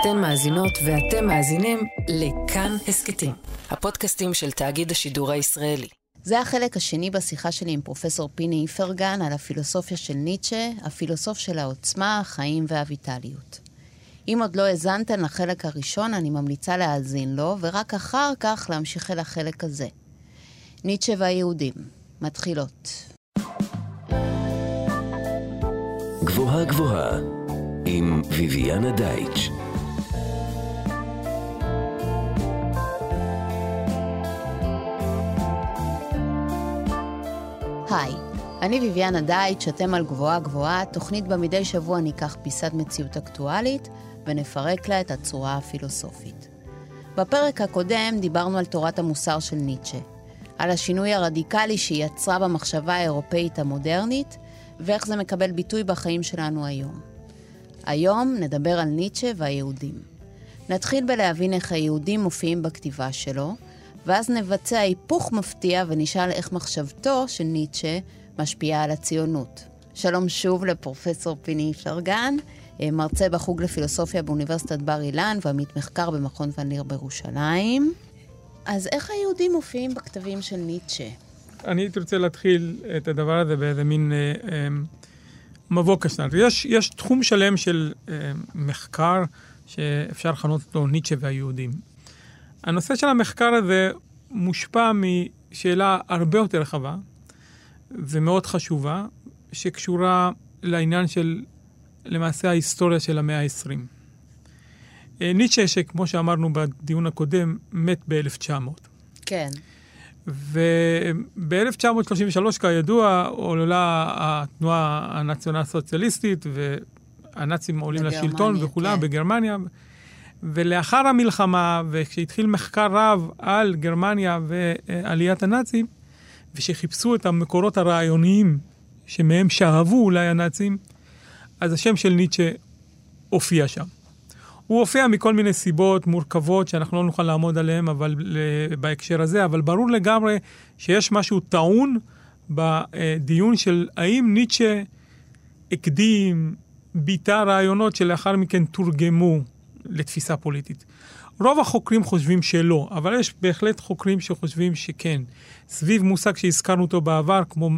אתן מאזינות ואתם מאזינים לכאן הסכתים, הפודקאסטים של תאגיד השידור הישראלי. זה החלק השני בשיחה שלי עם פרופסור פיני איפרגן על הפילוסופיה של ניטשה, הפילוסוף של העוצמה, החיים והויטליות. אם עוד לא האזנתן לחלק הראשון, אני ממליצה להאזין לו, ורק אחר כך להמשיך אל החלק הזה. ניטשה והיהודים. מתחילות. גבוהה גבוהה עם ויviana דייטש. היי, אני ביביאנה דייטש, אתם על גבוהה גבוהה, תוכנית בה מדי שבוע ניקח פיסת מציאות אקטואלית ונפרק לה את הצורה הפילוסופית. בפרק הקודם דיברנו על תורת המוסר של ניטשה, על השינוי הרדיקלי שהיא יצרה במחשבה האירופאית המודרנית, ואיך זה מקבל ביטוי בחיים שלנו היום. היום נדבר על ניטשה והיהודים. נתחיל בלהבין איך היהודים מופיעים בכתיבה שלו, ואז נבצע היפוך מפתיע ונשאל איך מחשבתו של ניטשה משפיעה על הציונות. שלום שוב לפרופסור פיני פרגן, אה, מרצה בחוג לפילוסופיה באוניברסיטת בר אילן ועמית מחקר במכון ון ליר בירושלים. אז איך היהודים מופיעים בכתבים של ניטשה? אני הייתי רוצה להתחיל את הדבר הזה באיזה מין אה, אה, מבוא קטן. יש, יש תחום שלם של אה, מחקר שאפשר לכנות אותו ניטשה והיהודים. הנושא של המחקר הזה מושפע משאלה הרבה יותר רחבה ומאוד חשובה, שקשורה לעניין של למעשה ההיסטוריה של המאה ה-20. אה, ניטשה, שכמו שאמרנו בדיון הקודם, מת ב-1900. כן. וב-1933, כידוע, עולה התנועה הנציונל סוציאליסטית, והנאצים עולים לשלטון וכולם כן. בגרמניה. ולאחר המלחמה, וכשהתחיל מחקר רב על גרמניה ועליית הנאצים, ושחיפשו את המקורות הרעיוניים שמהם שאהבו אולי הנאצים, אז השם של ניטשה הופיע שם. הוא הופיע מכל מיני סיבות מורכבות שאנחנו לא נוכל לעמוד עליהן אבל, בהקשר הזה, אבל ברור לגמרי שיש משהו טעון בדיון של האם ניטשה הקדים, ביטא רעיונות שלאחר מכן תורגמו לתפיסה פוליטית. רוב החוקרים חושבים שלא, אבל יש בהחלט חוקרים שחושבים שכן. סביב מושג שהזכרנו אותו בעבר, כמו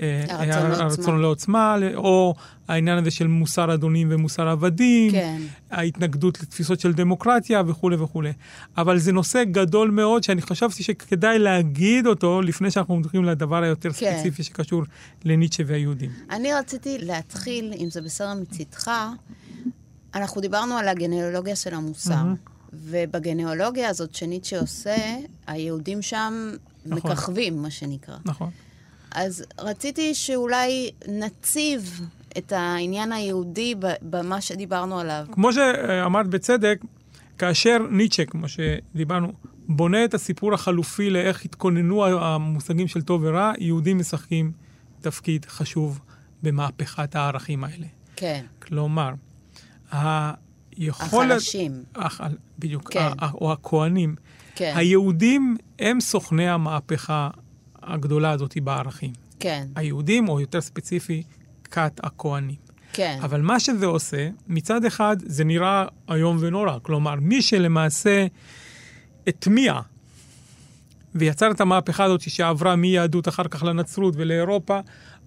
אה, הרצון לעוצמה, או העניין הזה של מוסר אדונים ומוסר עבדים, כן. ההתנגדות לתפיסות של דמוקרטיה וכולי וכולי. אבל זה נושא גדול מאוד שאני חשבתי שכדאי להגיד אותו לפני שאנחנו מדברים לדבר היותר כן. ספציפי שקשור לניטשה והיהודים. אני רציתי להתחיל, אם זה בסדר מצדך, אנחנו דיברנו על הגנאולוגיה של המוסר. Mm-hmm. ובגנאולוגיה הזאת שניטשה עושה, היהודים שם נכון. מככבים, מה שנקרא. נכון. אז רציתי שאולי נציב את העניין היהודי במה שדיברנו עליו. כמו שאמרת בצדק, כאשר ניטשה, כמו שדיברנו, בונה את הסיפור החלופי לאיך התכוננו המושגים של טוב ורע, יהודים משחקים תפקיד חשוב במהפכת הערכים האלה. כן. כלומר, היכולת... החלשים. הח, בדיוק, כן. ה, או הכוהנים. כן. היהודים הם סוכני המהפכה הגדולה הזאת בערכים. כן. היהודים, או יותר ספציפי, כת הכוהנים. כן. אבל מה שזה עושה, מצד אחד זה נראה איום ונורא. כלומר, מי שלמעשה הטמיע ויצר את המהפכה הזאת שעברה מיהדות אחר כך לנצרות ולאירופה,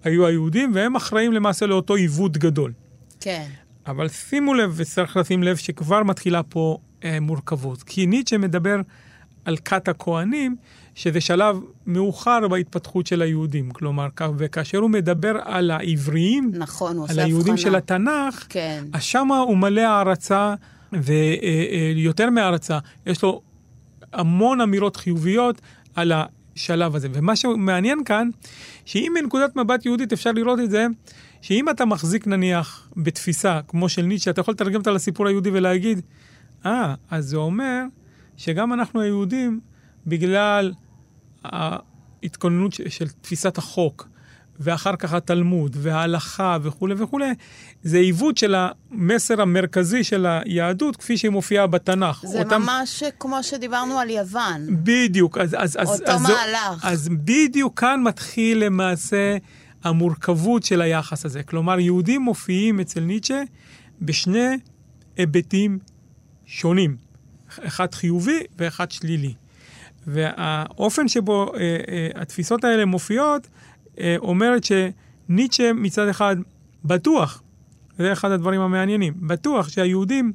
היו היהודים, והם אחראים למעשה לאותו עיוות גדול. כן. אבל שימו לב, וצריך לשים לב שכבר מתחילה פה אה, מורכבות. כי ניטשה מדבר על כת הכוהנים, שזה שלב מאוחר בהתפתחות של היהודים. כלומר, וכאשר הוא מדבר על העבריים, נכון, הוא על היהודים הבחנה. של התנ"ך, כן. אז שמה הוא מלא הערצה, ויותר אה, אה, מהערצה, יש לו המון אמירות חיוביות על השלב הזה. ומה שמעניין כאן, שאם מנקודת מבט יהודית אפשר לראות את זה, שאם אתה מחזיק נניח בתפיסה כמו של ניטשה, אתה יכול לתרגם אותה לסיפור היהודי ולהגיד, אה, ah, אז זה אומר שגם אנחנו היהודים, בגלל ההתכוננות של, תפיסת החוק, ואחר כך התלמוד, וההלכה וכולי וכולי, זה עיוות של המסר המרכזי של היהדות כפי שהיא מופיעה בתנ"ך. זה אותם... ממש כמו שדיברנו על יוון. בדיוק. אז, אז, אותו אז, מהלך. אז, אז בדיוק כאן מתחיל למעשה המורכבות של היחס הזה. כלומר, יהודים מופיעים אצל ניטשה בשני היבטים שונים, אחד חיובי ואחד שלילי. והאופן שבו אה, אה, התפיסות האלה מופיעות, אה, אומרת שניטשה מצד אחד בטוח, זה אחד הדברים המעניינים, בטוח שהיהודים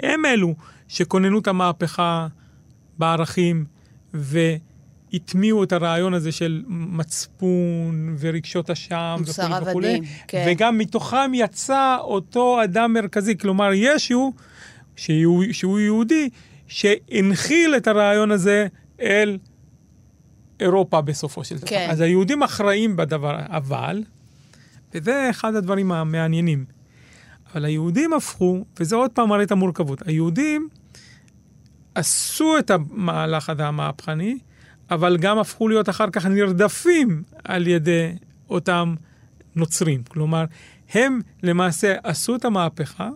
הם אלו שכוננו את המהפכה בערכים והטמיעו את הרעיון הזה של מצפון ורגשות אשם וכולי וכולי. כן. וגם מתוכם יצא אותו אדם מרכזי, כלומר ישו, שהוא, שהוא יהודי, שהנחיל את הרעיון הזה אל אירופה בסופו של דבר. כן. אז היהודים אחראים בדבר, אבל, וזה אחד הדברים המעניינים, אבל היהודים הפכו, וזה עוד פעם מראה את המורכבות, היהודים עשו את המהלך הזה המהפכני, אבל גם הפכו להיות אחר כך נרדפים על ידי אותם נוצרים. כלומר, הם למעשה עשו את המהפכה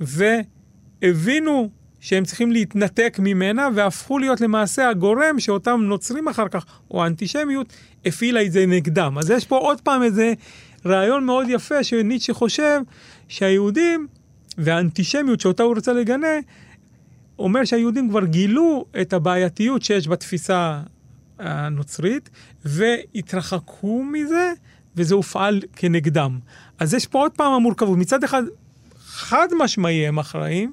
והבינו שהם צריכים להתנתק ממנה, והפכו להיות למעשה הגורם שאותם נוצרים אחר כך, או האנטישמיות, הפעילה את זה נגדם. אז יש פה עוד פעם איזה רעיון מאוד יפה שניטשה חושב שהיהודים והאנטישמיות שאותה הוא רוצה לגנה, אומר שהיהודים כבר גילו את הבעייתיות שיש בתפיסה הנוצרית, והתרחקו מזה, וזה הופעל כנגדם. אז יש פה עוד פעם המורכבות. מצד אחד, חד משמעי הם אחראים,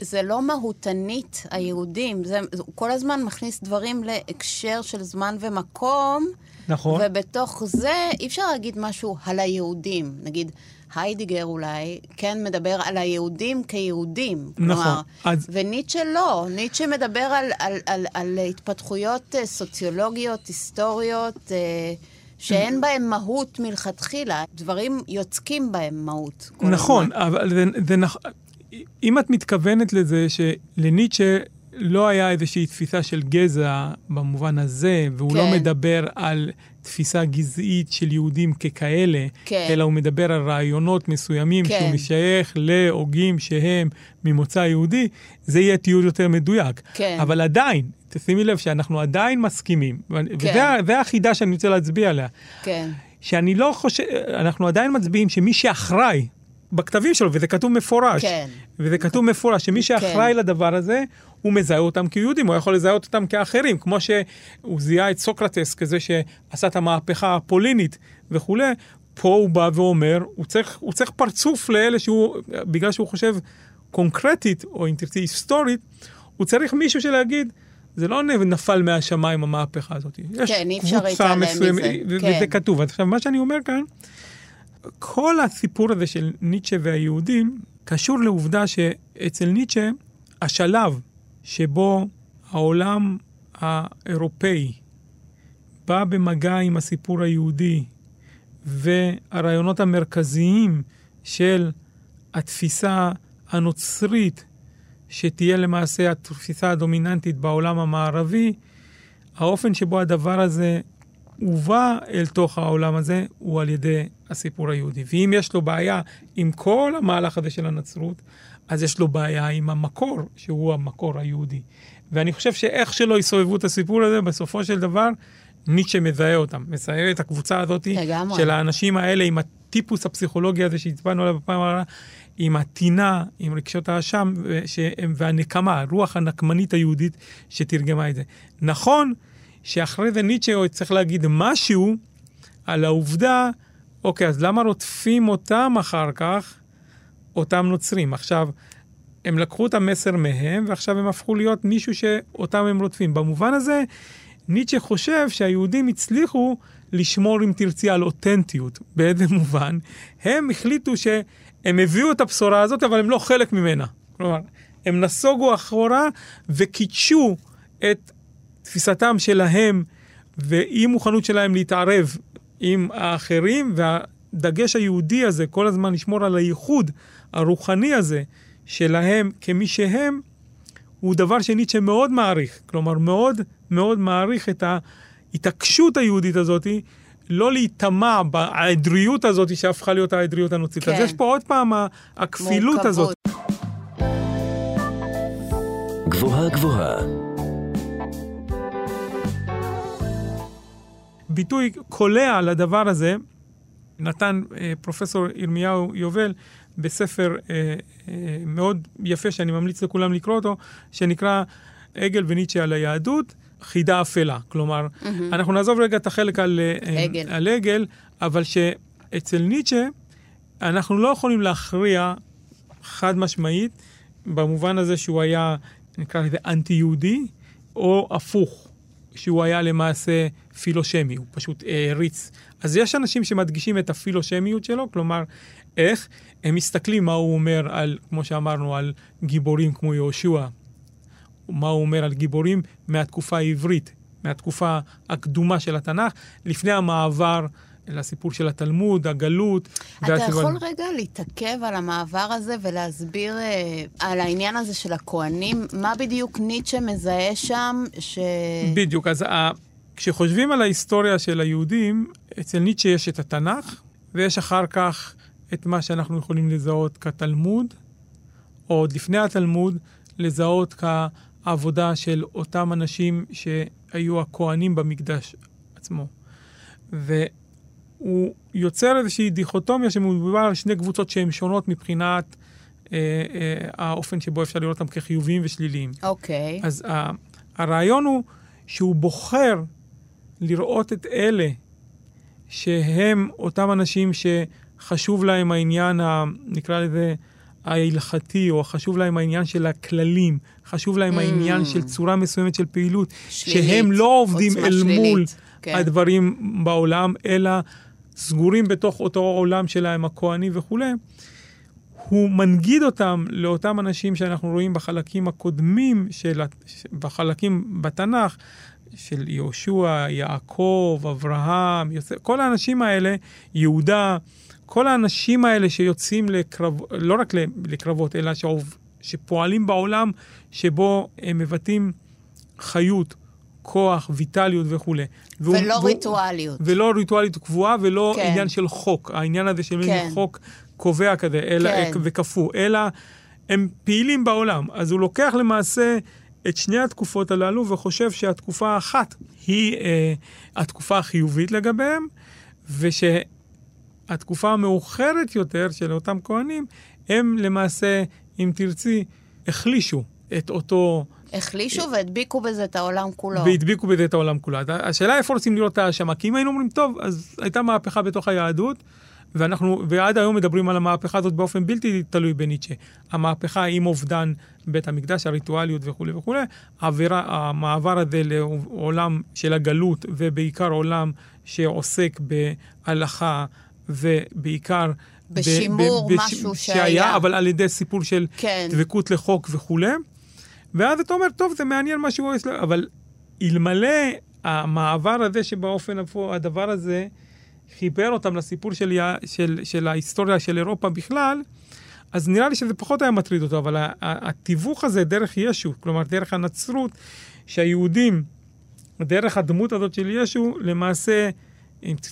זה לא מהותנית היהודים, זה, הוא כל הזמן מכניס דברים להקשר של זמן ומקום. נכון. ובתוך זה אי אפשר להגיד משהו על היהודים. נגיד, היידיגר אולי כן מדבר על היהודים כיהודים. נכון. כלומר, אז... וניטשה לא. ניטשה מדבר על, על, על, על התפתחויות אה, סוציולוגיות, היסטוריות, אה, שאין בהם מהות מלכתחילה. דברים יוצקים בהם מהות. נכון, הזמן. אבל זה, זה נכון. אם את מתכוונת לזה שלניטשה לא היה איזושהי תפיסה של גזע במובן הזה, והוא לא כן. לא מדבר על תפיסה גזעית של יהודים ככאלה, כן. אלא הוא מדבר על רעיונות מסוימים כן. שהוא משייך להוגים שהם ממוצא יהודי, זה יהיה תיאור יותר מדויק. כן. אבל עדיין, תשימי לב שאנחנו עדיין מסכימים, כן. וזה החידה שאני רוצה להצביע עליה. כן. שאני לא חושב, אנחנו עדיין מצביעים שמי שאחראי בכתבים שלו, וזה כתוב מפורש. כן. וזה כתוב מפורש, שמי שאחראי כן. לדבר הזה, הוא מזהה אותם כיהודים, הוא יכול לזהות אותם כאחרים, כמו שהוא זיהה את סוקרטס כזה שעשה את המהפכה הפולינית וכולי, פה הוא בא ואומר, הוא צריך, הוא צריך פרצוף לאלה שהוא, בגלל שהוא חושב קונקרטית, או אם תרצי היסטורית, הוא צריך מישהו שלהגיד, זה לא נפל מהשמיים המהפכה הזאת. כן, אי אפשר להתעלם מזה. כן. וזה כתוב. עכשיו, מה שאני אומר כאן, כל הסיפור הזה של ניטשה והיהודים קשור לעובדה שאצל ניטשה השלב שבו העולם האירופאי בא במגע עם הסיפור היהודי והרעיונות המרכזיים של התפיסה הנוצרית, שתהיה למעשה התפיסה הדומיננטית בעולם המערבי, האופן שבו הדבר הזה הובא אל תוך העולם הזה הוא על ידי הסיפור היהודי. ואם יש לו בעיה עם כל המהלך הזה של הנצרות, אז יש לו בעיה עם המקור, שהוא המקור היהודי. ואני חושב שאיך שלא יסובבו את הסיפור הזה, בסופו של דבר, ניטשה מזהה אותם. מזהה את הקבוצה הזאת לגמרי. של האנשים האלה עם הטיפוס הפסיכולוגי הזה שהצבענו עליו בפעם הראשונה, עם הטינה, עם רגשות האשם והנקמה, הרוח הנקמנית היהודית שתרגמה את זה. נכון שאחרי זה ניטשה צריך להגיד משהו על העובדה, אוקיי, אז למה רודפים אותם אחר כך, אותם נוצרים? עכשיו, הם לקחו את המסר מהם, ועכשיו הם הפכו להיות מישהו שאותם הם רודפים. במובן הזה, ניטשה חושב שהיהודים הצליחו לשמור, אם תרצי, על אותנטיות. באיזה מובן? הם החליטו שהם הביאו את הבשורה הזאת, אבל הם לא חלק ממנה. כלומר, הם נסוגו אחורה וקידשו את תפיסתם שלהם ואי מוכנות שלהם להתערב עם האחרים, והדגש היהודי הזה, כל הזמן לשמור על הייחוד הרוחני הזה שלהם כמי שהם, הוא דבר שניטשה מאוד מעריך. כלומר, מאוד מאוד מעריך את ההתעקשות היהודית הזאת, לא להיטמע בעדריות הזאת שהפכה להיות העדריות הנוצרית. כן. אז יש פה עוד פעם הכפילות הזאת. גבוהה גבוהה ביטוי קולע לדבר הזה נתן אה, פרופסור ירמיהו יובל בספר אה, אה, מאוד יפה, שאני ממליץ לכולם לקרוא אותו, שנקרא עגל וניטשה על היהדות, חידה אפלה. כלומר, mm-hmm. אנחנו נעזוב רגע את החלק על עגל, על עגל אבל שאצל ניטשה, אנחנו לא יכולים להכריע חד משמעית, במובן הזה שהוא היה, נקרא לזה אנטי-יהודי, או הפוך, שהוא היה למעשה פילושמי, הוא פשוט העריץ. אז יש אנשים שמדגישים את הפילושמיות שלו, כלומר, איך הם מסתכלים מה הוא אומר על, כמו שאמרנו, על גיבורים כמו יהושע, מה הוא אומר על גיבורים מהתקופה העברית, מהתקופה הקדומה של התנ"ך, לפני המעבר לסיפור של התלמוד, הגלות. אתה והסיבור... יכול רגע להתעכב על המעבר הזה ולהסביר אה, על העניין הזה של הכוהנים? מה בדיוק ניטשה מזהה שם ש... בדיוק, אז. כשחושבים על ההיסטוריה של היהודים, אצל ניטשה יש את התנ"ך, ויש אחר כך את מה שאנחנו יכולים לזהות כתלמוד, או עוד לפני התלמוד, לזהות כעבודה של אותם אנשים שהיו הכוהנים במקדש עצמו. ו... הוא יוצר איזושהי דיכוטומיה שמדובר על שני קבוצות שהן שונות מבחינת אה, אה, האופן שבו אפשר לראות אותם כחיוביים ושליליים. אוקיי. Okay. אז ה, הרעיון הוא שהוא בוחר לראות את אלה שהם אותם אנשים שחשוב להם העניין, ה, נקרא לזה, ההלכתי, או חשוב להם העניין של הכללים, חשוב להם mm. העניין של צורה מסוימת של פעילות, שלילית, שהם לא עובדים אל שלילית. מול כן. הדברים בעולם, אלא סגורים בתוך אותו עולם שלהם, הכוהני וכולי, הוא מנגיד אותם לאותם אנשים שאנחנו רואים בחלקים הקודמים, של, בחלקים בתנ"ך, של יהושע, יעקב, אברהם, יוסף, כל האנשים האלה, יהודה, כל האנשים האלה שיוצאים לקרב, לא רק לקרבות, אלא שעוב, שפועלים בעולם שבו הם מבטאים חיות, כוח, ויטליות וכולי. ולא והוא, ריטואליות. ולא ריטואליות קבועה ולא כן. עניין של חוק. העניין הזה של כן. חוק קובע כזה, אלא, כן. וכפו, אלא הם פעילים בעולם. אז הוא לוקח למעשה את שני התקופות הללו וחושב שהתקופה האחת היא אה, התקופה החיובית לגביהם, ושהתקופה המאוחרת יותר של אותם כהנים, הם למעשה, אם תרצי, החלישו את אותו... החלישו והדביקו בזה את העולם כולו. והדביקו בזה את העולם כולו. השאלה איפה רוצים לראות את האשמה, כי אם היינו אומרים, טוב, אז הייתה מהפכה בתוך היהדות, ואנחנו, ועד היום מדברים על המהפכה הזאת באופן בלתי תלוי בניטשה. המהפכה עם אובדן בית המקדש, הריטואליות וכולי וכולי, העבירה, המעבר הזה לעולם של הגלות, ובעיקר עולם שעוסק בהלכה, ובעיקר... בשימור ב- ב- משהו שהיה. שהיה, אבל על ידי סיפור של כן. דבקות לחוק וכולי. ואז אתה אומר, טוב, זה מעניין מה שהוא... אבל אלמלא המעבר הזה שבאופן הדבר הזה חיבר אותם לסיפור של, של, של ההיסטוריה של אירופה בכלל, אז נראה לי שזה פחות היה מטריד אותו, אבל התיווך הזה דרך ישו, כלומר דרך הנצרות, שהיהודים, דרך הדמות הזאת של ישו, למעשה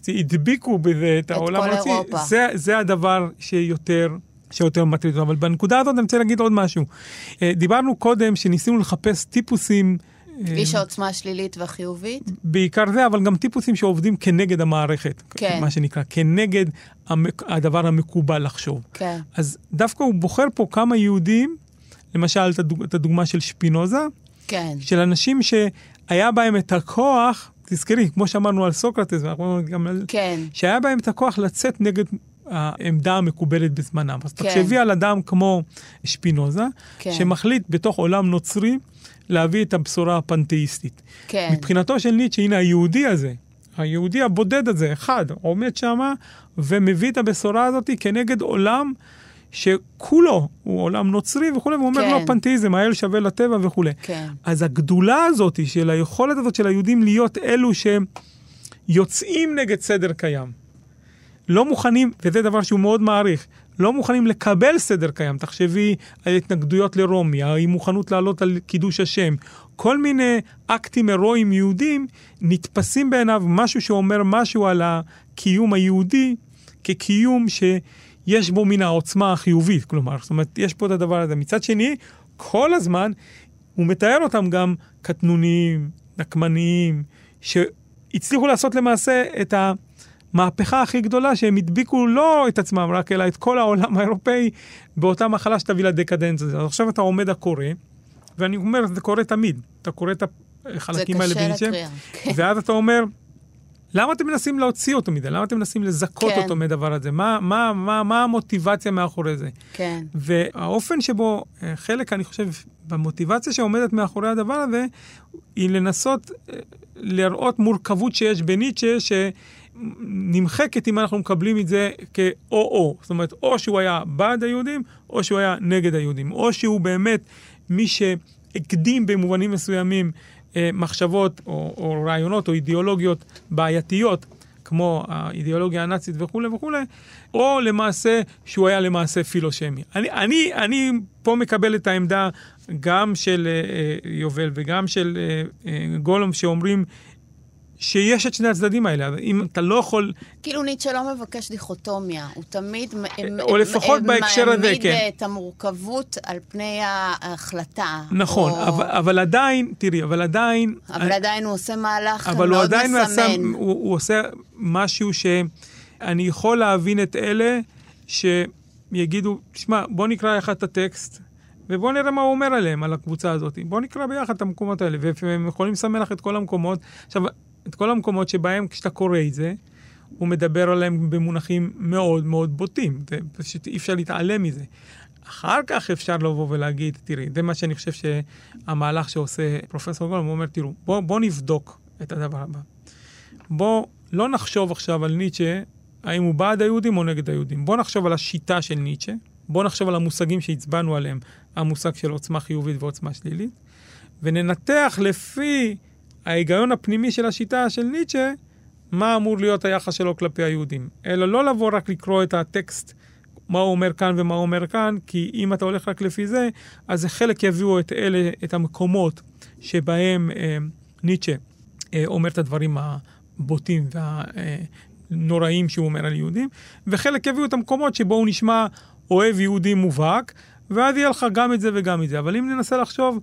הדביקו בזה את העולם הארצי, זה, זה הדבר שיותר שיותר מטריד אותנו. אבל בנקודה הזאת אני רוצה להגיד עוד משהו. אה, דיברנו קודם שניסינו לחפש טיפוסים... אה, איש העוצמה השלילית והחיובית? בעיקר זה, אבל גם טיפוסים שעובדים כנגד המערכת. כן. מה שנקרא, כנגד הדבר המקובל לחשוב. כן. אז דווקא הוא בוחר פה כמה יהודים, למשל את הדוגמה של שפינוזה, כן. של אנשים שהיה בהם את הכוח, תזכרי, כמו שאמרנו על סוקרטס, ואנחנו גם על... כן. שהיה בהם את הכוח לצאת נגד העמדה המקובלת בזמנם. אז כן. תחשבי על אדם כמו שפינוזה, כן. שמחליט בתוך עולם נוצרי להביא את הבשורה הפנתאיסטית. כן. מבחינתו של ניטשה, הנה היהודי הזה, היהודי הבודד הזה, אחד, עומד שמה ומביא את הבשורה הזאת כנגד עולם שכולו הוא עולם נוצרי וכולי, והוא אומר, כן. לא, פנתאיזם, האל שווה לטבע וכולי. כן. אז הגדולה הזאת של היכולת הזאת של היהודים להיות אלו שיוצאים נגד סדר קיים. לא מוכנים, וזה דבר שהוא מאוד מעריך, לא מוכנים לקבל סדר קיים. תחשבי על התנגדויות לרומי, האי מוכנות לעלות על קידוש השם. כל מיני אקטים הירואיים יהודים נתפסים בעיניו משהו שאומר משהו על הקיום היהודי כקיום שיש בו מן העוצמה החיובית. כלומר, זאת אומרת, יש פה את הדבר הזה. מצד שני, כל הזמן הוא מתאר אותם גם קטנוניים, נקמניים, שהצליחו לעשות למעשה את ה... המהפכה הכי גדולה שהם הדביקו לא את עצמם רק, אלא את כל העולם האירופאי באותה מחלה שתביא לדקדנס הזה. אז עכשיו אתה עומד הקורא, ואני אומר, זה קורה תמיד. אתה קורא את החלקים האלה בניטשה, כן. ואז אתה אומר, למה אתם מנסים להוציא אותו מזה? למה אתם מנסים לזכות כן. אותו מהדבר הזה? מה, מה, מה, מה המוטיבציה מאחורי זה? כן. והאופן שבו, אה, חלק, אני חושב, במוטיבציה שעומדת מאחורי הדבר הזה, היא לנסות אה, לראות מורכבות שיש בניטשה, שנמחקת אם אנחנו מקבלים את זה כאו-או. זאת אומרת, או שהוא היה בעד היהודים, או שהוא היה נגד היהודים. או שהוא באמת מי שהקדים במובנים מסוימים אה, מחשבות או, או רעיונות או אידיאולוגיות בעייתיות, כמו האידיאולוגיה הנאצית וכולי וכולי, או למעשה שהוא היה למעשה פילושמי. אני, אני, אני פה מקבל את העמדה גם של אה, אה יובל וגם של אה, אה, גולום שאומרים שיש את שני הצדדים האלה, אם אתה לא יכול... כאילו ניטשה לא מבקש דיכוטומיה, הוא תמיד או לפחות בהקשר הזה, כן. מעמיד את המורכבות על פני ההחלטה. נכון, או... אבל, אבל עדיין, תראי, אבל עדיין... אבל אני, עדיין הוא עושה מהלך מאוד הוא עדיין מסמן. עשה, הוא, הוא עושה משהו שאני יכול להבין את אלה שיגידו, תשמע, בוא נקרא אחד את הטקסט. ובואו נראה מה הוא אומר עליהם, על הקבוצה הזאת. בואו נקרא ביחד את המקומות האלה, והם יכולים לסמן לך את כל המקומות. עכשיו, את כל המקומות שבהם כשאתה קורא את זה, הוא מדבר עליהם במונחים מאוד מאוד בוטים, פשוט אי אפשר להתעלם מזה. אחר כך אפשר לבוא ולהגיד, תראי, זה מה שאני חושב שהמהלך שעושה פרופסור גולם, הוא אומר, תראו, בואו בוא נבדוק את הדבר הבא. בואו לא נחשוב עכשיו על ניטשה, האם הוא בעד היהודים או נגד היהודים. בואו נחשוב על השיטה של ניטשה, בואו נחשוב על המושגים שהצבענו עליהם, המושג של עוצמה חיובית ועוצמה שלילית, וננתח לפי ההיגיון הפנימי של השיטה של ניטשה, מה אמור להיות היחס שלו כלפי היהודים. אלא לא לבוא רק לקרוא את הטקסט, מה הוא אומר כאן ומה הוא אומר כאן, כי אם אתה הולך רק לפי זה, אז חלק יביאו את אלה, את המקומות שבהם אה, ניטשה אה, אומר את הדברים הבוטים והנוראים אה, שהוא אומר על יהודים, וחלק יביאו את המקומות שבו הוא נשמע אוהב יהודי מובהק, ואז יהיה לך גם את זה וגם את זה. אבל אם ננסה לחשוב,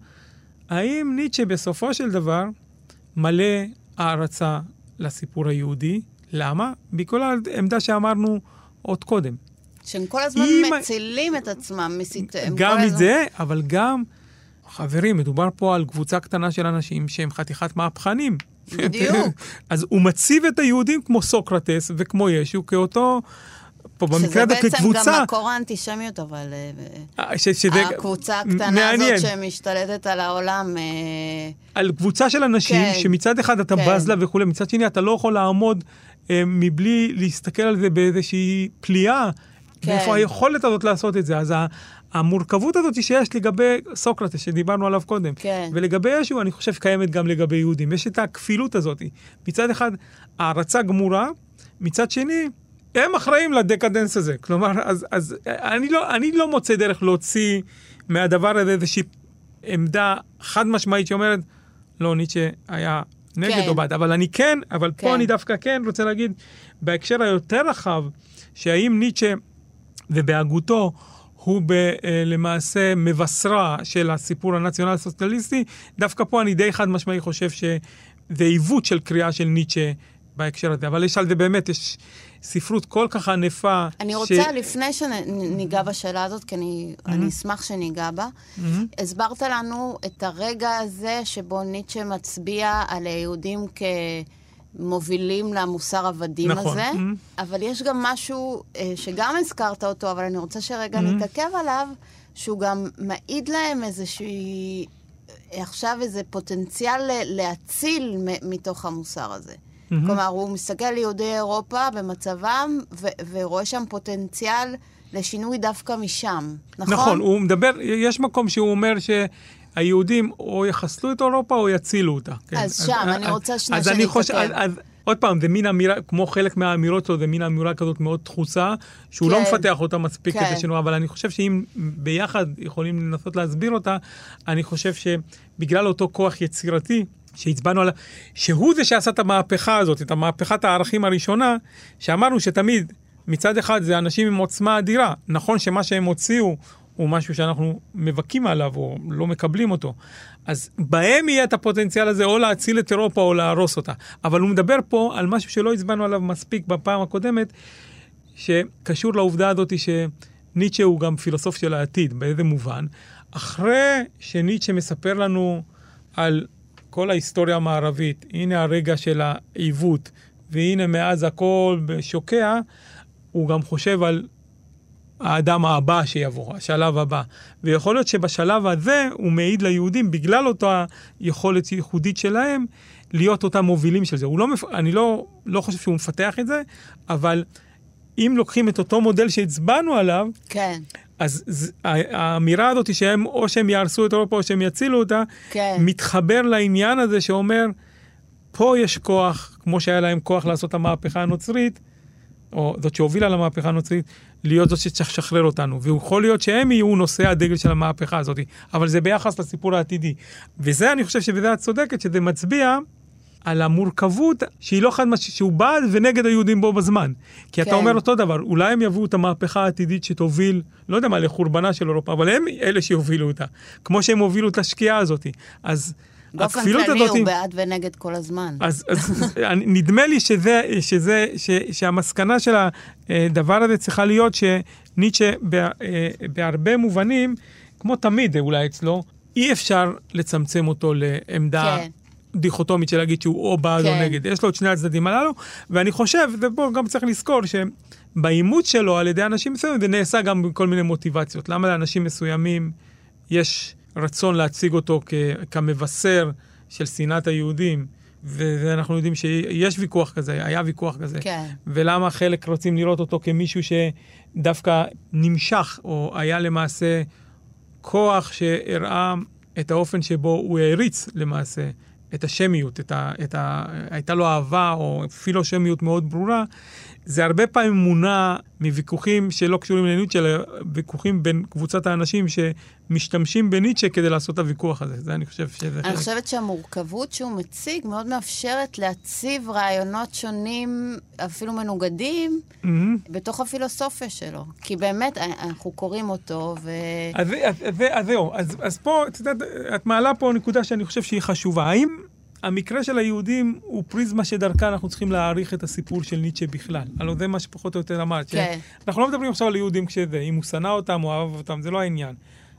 האם ניטשה בסופו של דבר, מלא הערצה לסיפור היהודי. למה? בכל העמדה שאמרנו עוד קודם. שהם כל הזמן מצילים את עצמם מסיתיהם. גם את הזמן... זה, אבל גם, חברים, מדובר פה על קבוצה קטנה של אנשים שהם חתיכת מהפכנים. בדיוק. אז הוא מציב את היהודים כמו סוקרטס וכמו ישו כאותו... פה במקרה הזה כקבוצה... שזה בעצם גם מקור האנטישמיות, אבל... אה, אה, ש, שזה... הקבוצה הקטנה מעניין. הזאת שמשתלטת על העולם... אה, על קבוצה של אנשים כן, שמצד אחד אתה כן. בז לה וכולי, מצד שני אתה לא יכול לעמוד אה, מבלי להסתכל על זה באיזושהי פליאה. כן. מאיפה היכולת הזאת לעשות את זה. אז המורכבות הזאת שיש לגבי סוקרטס, שדיברנו עליו קודם, כן. ולגבי ישו, אני חושב שקיימת גם לגבי יהודים. יש את הכפילות הזאת. מצד אחד, הערצה גמורה, מצד שני, הם אחראים לדקדנס הזה. כלומר, אז, אז אני, לא, אני לא מוצא דרך להוציא מהדבר הזה איזושהי עמדה חד משמעית שאומרת, לא, ניטשה היה נגד כן. או בעד, אבל אני כן, אבל כן. פה אני דווקא כן רוצה להגיד, בהקשר היותר רחב, שהאם ניטשה ובהגותו הוא ב, אה, למעשה מבשרה של הסיפור הנציונל סוציאליסטי, דווקא פה אני די חד משמעי חושב שזה עיוות של קריאה של ניטשה בהקשר הזה, אבל יש על זה באמת, יש ספרות כל כך ענפה. אני רוצה, ש... לפני שניגע בשאלה הזאת, כי אני, mm-hmm. אני אשמח שניגע בה, mm-hmm. הסברת לנו את הרגע הזה שבו ניטשה מצביע על היהודים כמובילים למוסר עבדים נכון. הזה, mm-hmm. אבל יש גם משהו אה, שגם הזכרת אותו, אבל אני רוצה שרגע mm-hmm. נתעכב עליו, שהוא גם מעיד להם איזושהי... עכשיו איזה פוטנציאל להציל מתוך המוסר הזה. Mm-hmm. כלומר, הוא מסתכל על יהודי אירופה במצבם, ו- ורואה שם פוטנציאל לשינוי דווקא משם, נכון? נכון, הוא מדבר, יש מקום שהוא אומר ש... היהודים או יחסלו את אירופה או יצילו אותה. כן. אז שם, אז, אני רוצה שנייה שאני אתקן. אז, אז עוד פעם, זה מין אמירה, כמו חלק מהאמירות שלו, זה מין אמירה כזאת מאוד דחוסה, שהוא לא כן, לא מפתח אותה מספיק כן. כדי שנורא, אבל אני חושב שאם ביחד יכולים לנסות להסביר אותה, אני חושב שבגלל אותו כוח יצירתי, שהצבענו עליו, שהוא זה שעשה את המהפכה הזאת, את המהפכת הערכים הראשונה, שאמרנו שתמיד, מצד אחד זה אנשים עם עוצמה אדירה. נכון שמה שהם הוציאו הוא משהו שאנחנו מבכים עליו או לא מקבלים אותו. אז בהם יהיה את הפוטנציאל הזה או להציל את אירופה או להרוס אותה. אבל הוא מדבר פה על משהו שלא הצבענו עליו מספיק בפעם הקודמת, שקשור לעובדה הזאת שניטשה הוא גם פילוסוף של העתיד, באיזה מובן. אחרי שניטשה מספר לנו על כל ההיסטוריה המערבית, הנה הרגע של העיוות, והנה מאז הכל שוקע, הוא גם חושב על האדם הבא שיבוא, השלב הבא. ויכול להיות שבשלב הזה הוא מעיד ליהודים, בגלל אותה יכולת ייחודית שלהם, להיות אותם מובילים של זה. לא, אני לא, לא חושב שהוא מפתח את זה, אבל אם לוקחים את אותו מודל שהצבענו עליו, כן. אז ז, האמירה הזאת שהם, או שהם יהרסו את אירופה או שהם יצילו אותה, כן. מתחבר לעניין הזה שאומר, פה יש כוח, כמו שהיה להם כוח לעשות את המהפכה הנוצרית, או זאת שהובילה למהפכה הנוצרית, להיות זאת שצריך לשחרר אותנו. ויכול להיות שהם יהיו נושאי הדגל של המהפכה הזאת, אבל זה ביחס לסיפור העתידי. וזה, אני חושב שבזה את צודקת, שזה מצביע על המורכבות שהיא לא חד משמעית, שהוא בעד ונגד היהודים בו בזמן. כי כן. אתה אומר אותו דבר, אולי הם יביאו את המהפכה העתידית שתוביל, לא יודע מה, לחורבנה של אירופה, אבל הם אלה שיובילו אותה. כמו שהם הובילו את השקיעה הזאת. אז... באופן כללי הוא בעד ונגד כל הזמן. אז, אז נדמה לי שזה, שזה, ש, שהמסקנה של הדבר הזה צריכה להיות שניטשה בהרבה מובנים, כמו תמיד אולי אצלו, אי אפשר לצמצם אותו לעמדה כן. דיכוטומית של להגיד שהוא או בעד כן. או נגד. יש לו את שני הצדדים הללו, ואני חושב, ופה גם צריך לזכור שבאימוץ שלו על ידי אנשים מסוימים, זה נעשה גם בכל מיני מוטיבציות. למה לאנשים מסוימים יש רצון להציג אותו כ- כמבשר של שנאת היהודים? ואנחנו יודעים שיש ויכוח כזה, היה ויכוח כזה. כן. ולמה חלק רוצים לראות אותו כמישהו שדווקא נמשך, או היה למעשה כוח שהראה את האופן שבו הוא העריץ למעשה את השמיות, את ה, את ה, הייתה לו אהבה או פילושמיות מאוד ברורה, זה הרבה פעמים מונע מוויכוחים שלא קשורים לניטשה, אלא ויכוחים בין קבוצת האנשים שמשתמשים בניטשה כדי לעשות את הוויכוח הזה. זה אני חושב שזה... אני חושבת שהמורכבות שהוא מציג מאוד מאפשרת להציב רעיונות שונים, אפילו מנוגדים, mm-hmm. בתוך הפילוסופיה שלו. כי באמת, אנחנו קוראים אותו, ו... אז, אז, אז, אז זהו, אז, אז פה, את יודעת, את מעלה פה נקודה שאני חושב שהיא חשובה. האם המקרה של היהודים הוא פריזמה שדרכה אנחנו צריכים להעריך את הסיפור של ניטשה בכלל. הלוא זה מה שפחות או יותר אמרת. כן. אנחנו לא מדברים עכשיו על יהודים כשזה, אם הוא שנא אותם או אהב אותם, זה לא העניין.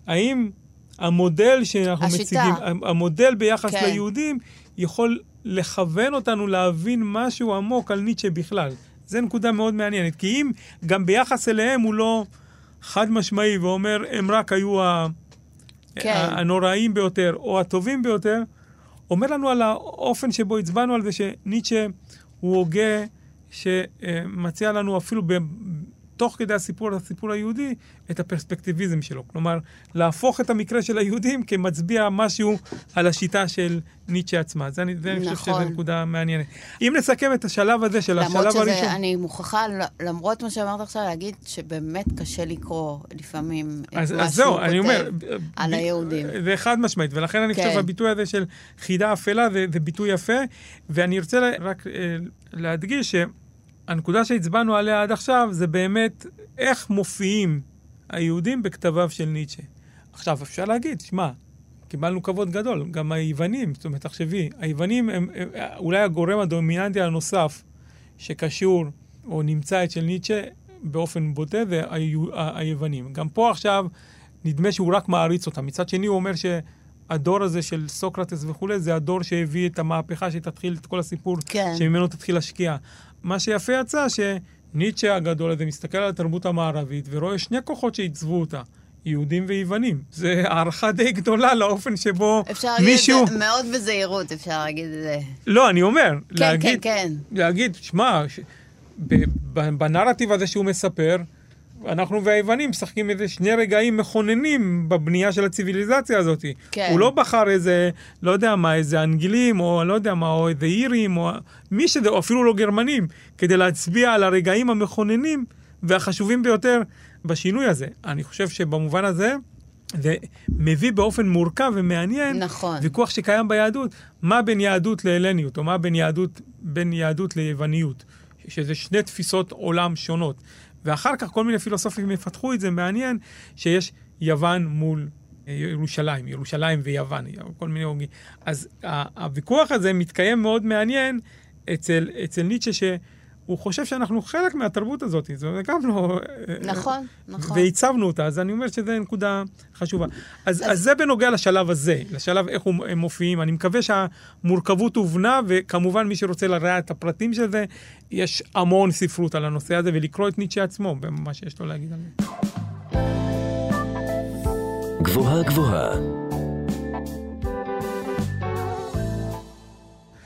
האם המודל שאנחנו השיטה. מציגים, המודל ביחס כן. ליהודים, יכול לכוון אותנו להבין משהו עמוק על ניטשה בכלל. זו נקודה מאוד מעניינת. כי אם גם ביחס אליהם הוא לא חד משמעי ואומר, הם רק היו כן. הנוראים ביותר או הטובים ביותר, אומר לנו על האופן שבו הצבענו על זה שניטשה הוא הוגה שמציע לנו אפילו תוך כדי הסיפור, הסיפור היהודי, את הפרספקטיביזם שלו. כלומר, להפוך את המקרה של היהודים כמצביע משהו על השיטה של ניטשה עצמה. זה, זה נכון. אני חושב שזו נקודה מעניינת. אם נסכם את השלב הזה של השלב הראשון... למרות שזה, אני מוכרחה, למרות מה שאמרת עכשיו, להגיד שבאמת קשה לקרוא לפעמים אז, את מה שהוא כותב אני על היהודים. זה חד משמעית, ולכן אני כן. חושב שהביטוי הזה של חידה אפלה זה, זה ביטוי יפה, ואני ארצה רק אה, להדגיש ש... הנקודה שהצבענו עליה עד עכשיו זה באמת איך מופיעים היהודים בכתביו של ניטשה. עכשיו, אפשר להגיד, שמע, קיבלנו כבוד גדול, גם היוונים, זאת אומרת, תחשבי, היוונים הם, הם אולי הגורם הדומיננטי הנוסף שקשור או נמצא אצל ניטשה באופן בוטה, זה היוונים. גם פה עכשיו נדמה שהוא רק מעריץ אותם. מצד שני, הוא אומר שהדור הזה של סוקרטס וכולי, זה הדור שהביא את המהפכה שתתחיל את כל הסיפור, כן. שממנו תתחיל השקיעה. מה שיפה יצא שניטשה הגדול הזה מסתכל על התרבות המערבית ורואה שני כוחות שעיצבו אותה. יהודים ויוונים. זה הערכה די גדולה לאופן שבו אפשר מישהו... אפשר להגיד את זה מאוד בזהירות, אפשר להגיד את זה. לא, אני אומר. כן, להגיד, כן, כן. להגיד, שמע, ש... בנרטיב הזה שהוא מספר, אנחנו והיוונים משחקים איזה שני רגעים מכוננים בבנייה של הציוויליזציה הזאת. כן. הוא לא בחר איזה, לא יודע מה, איזה אנגלים, או לא יודע מה, או איזה אירים, או מי שזה, או אפילו לא גרמנים, כדי להצביע על הרגעים המכוננים והחשובים ביותר בשינוי הזה. אני חושב שבמובן הזה, זה מביא באופן מורכב ומעניין, נכון. ויכוח שקיים ביהדות, מה בין יהדות להלניות, או מה בין יהדות, בין יהדות ליווניות, שזה שני תפיסות עולם שונות. ואחר כך כל מיני פילוסופים יפתחו את זה, מעניין שיש יוון מול ירושלים, ירושלים ויוון, כל מיני הוגים. אז הוויכוח הזה מתקיים מאוד מעניין אצל, אצל ניטשה, שהוא חושב שאנחנו חלק מהתרבות הזאת, זה גם לא... נכון, נכון. והצבנו אותה, אז אני אומר שזו נקודה חשובה. אז, אז... אז זה בנוגע לשלב הזה, לשלב איך הם מופיעים. אני מקווה שהמורכבות הובנה, וכמובן מי שרוצה לראה את הפרטים של זה, יש המון ספרות על הנושא הזה, ולקרוא את ניטשה עצמו, במה שיש לו להגיד על זה. גבוהה גבוהה.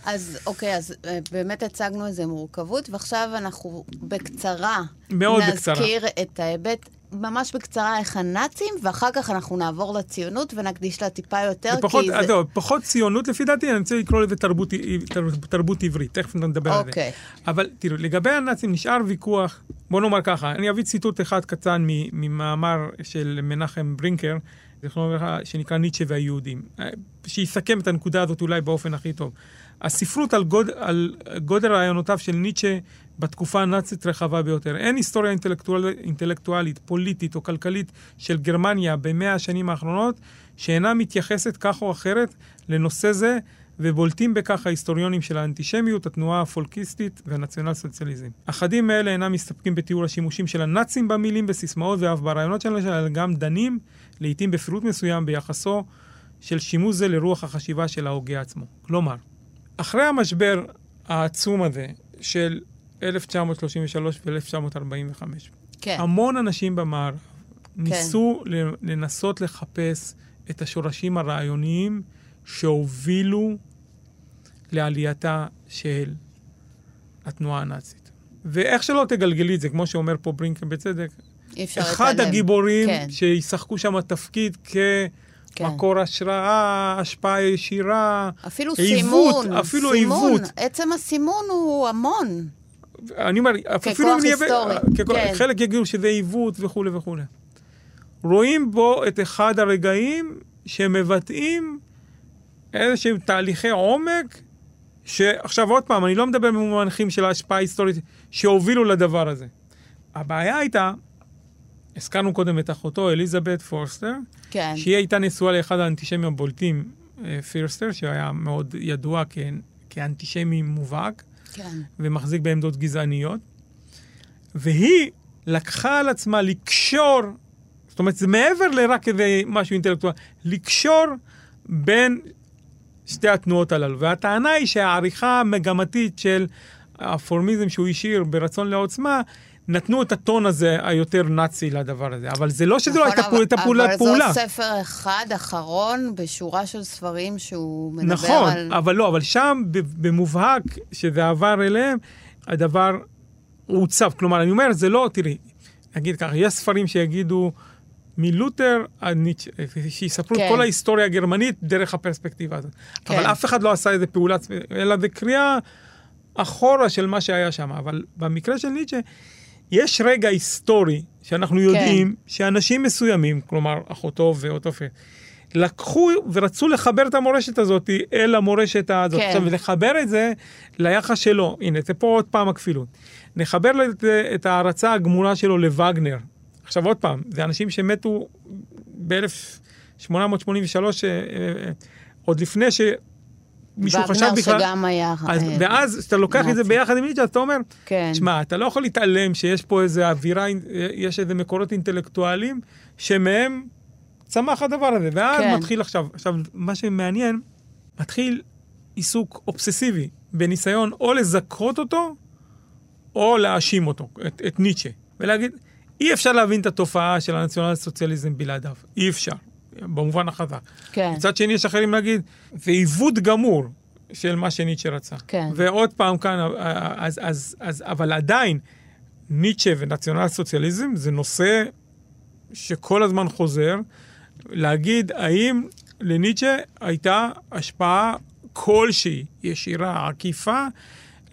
אז אוקיי, אז אה, באמת הצגנו איזה מורכבות, ועכשיו אנחנו בקצרה מאוד נזכיר בקצרה. את ההיבט, ממש בקצרה, איך הנאצים, ואחר כך אנחנו נעבור לציונות ונקדיש לה טיפה יותר, ופחות, כי זה... זה... לא, פחות ציונות לפי דעתי, אני רוצה לקרוא לזה תרבות, תרבות, תרבות עברית, תכף נדבר על זה. אוקיי. אבל תראו, לגבי הנאצים נשאר ויכוח, בוא נאמר ככה, אני אביא ציטוט אחד קטן ממאמר של מנחם ברינקר, זיכרונו לברכה, שנקרא ניטשה והיהודים, שיסכם את הנקודה הזאת אולי באופן הכי טוב. הספרות על, גוד, על גודל רעיונותיו של ניטשה בתקופה הנאצית רחבה ביותר. אין היסטוריה אינטלקטואל, אינטלקטואלית, פוליטית או כלכלית של גרמניה במאה השנים האחרונות שאינה מתייחסת כך או אחרת לנושא זה, ובולטים בכך ההיסטוריונים של האנטישמיות, התנועה הפולקיסטית והנציונל סוציאליזם. אחדים מאלה אינם מסתפקים בתיאור השימושים של הנאצים במילים, בסיסמאות ואף ברעיונות שלהם, אלא גם דנים, לעיתים בפירוט מסוים, ביחסו של שימוש זה לרוח החשיבה של ההוגה עצמו. כלומר, אחרי המשבר העצום הזה של 1933 ו-1945, כן. המון אנשים במערב כן. ניסו לנסות לחפש את השורשים הרעיוניים שהובילו לעלייתה של התנועה הנאצית. ואיך שלא תגלגלי את זה, כמו שאומר פה ברינקן בצדק, אחד לתעלם. הגיבורים כן. שישחקו שם תפקיד כן. כמקור השראה, השפעה ישירה, אפילו עיוות, סימון. אפילו סימון. עיוות. עצם הסימון הוא המון. אני אומר, אפילו אם נהיה... היסטורי, ככוח- כן. חלק יגידו שזה עיוות וכולי וכולי. רואים בו את אחד הרגעים שמבטאים איזה שהם תהליכי עומק, שעכשיו עוד פעם, אני לא מדבר במונחים של ההשפעה ההיסטורית שהובילו לדבר הזה. הבעיה הייתה, הזכרנו קודם את אחותו, אליזבת פורסטר, כן. שהיא הייתה נשואה לאחד האנטישמים הבולטים, אה, פירסטר, שהיה מאוד ידוע כ- כאנטישמי מובהק. כן. ומחזיק בעמדות גזעניות, והיא לקחה על עצמה לקשור, זאת אומרת, זה מעבר לרק איזה משהו אינטלקטואלי, לקשור בין שתי התנועות הללו. והטענה היא שהעריכה המגמתית של הפורמיזם שהוא השאיר ברצון לעוצמה, נתנו את הטון הזה היותר נאצי לדבר הזה. אבל זה לא שזה לא הייתה נכון, פעולת אבל- פעולה. פעולה. אבל זה ספר אחד אחרון בשורה של ספרים שהוא מדבר נכון, על... אבל לא, אבל שם במובהק, שזה עבר אליהם, הדבר עוצב. כלומר, אני אומר, זה לא, תראי, נגיד ככה, יש ספרים שיגידו מלותר עד ניטשה, שיספרו כן. את כל ההיסטוריה הגרמנית דרך הפרספקטיבה הזאת. כן. אבל אף אחד לא עשה איזה פעולה, אלא זה קריאה אחורה של מה שהיה שם. אבל במקרה של ניטשה, יש רגע היסטורי שאנחנו יודעים שאנשים מסוימים, כלומר אחותו ואותו פר, לקחו ורצו לחבר את המורשת הזאת אל המורשת הזאת. כן. עכשיו, ולחבר את זה ליחס שלו. הנה, זה פה עוד פעם הכפילות. נחבר את, את ההערצה הגמורה שלו לווגנר. עכשיו, עוד פעם, זה אנשים שמתו ב-1883, עוד לפני ש... מישהו חשב וגנר בכלל... שגם היה... אז, ואז כשאתה לוקח את זה נאצי. ביחד עם אז אתה אומר, כן. שמע, אתה לא יכול להתעלם שיש פה איזה אווירה, יש איזה מקורות אינטלקטואליים שמהם צמח הדבר הזה. ואז כן. מתחיל עכשיו, עכשיו, מה שמעניין, מתחיל עיסוק אובססיבי בניסיון או לזכות אותו, או להאשים אותו, את, את ניטשה. ולהגיד, אי אפשר להבין את התופעה של הנציונל סוציאליזם בלעדיו. אי אפשר, במובן החזק. כן. מצד שני, יש אחרים להגיד, זה עיוות גמור של מה שניטשה רצה. כן. ועוד פעם כאן, אז, אז, אז, אבל עדיין, ניטשה ונציונל סוציאליזם זה נושא שכל הזמן חוזר. להגיד האם לניטשה הייתה השפעה כלשהי, ישירה, עקיפה,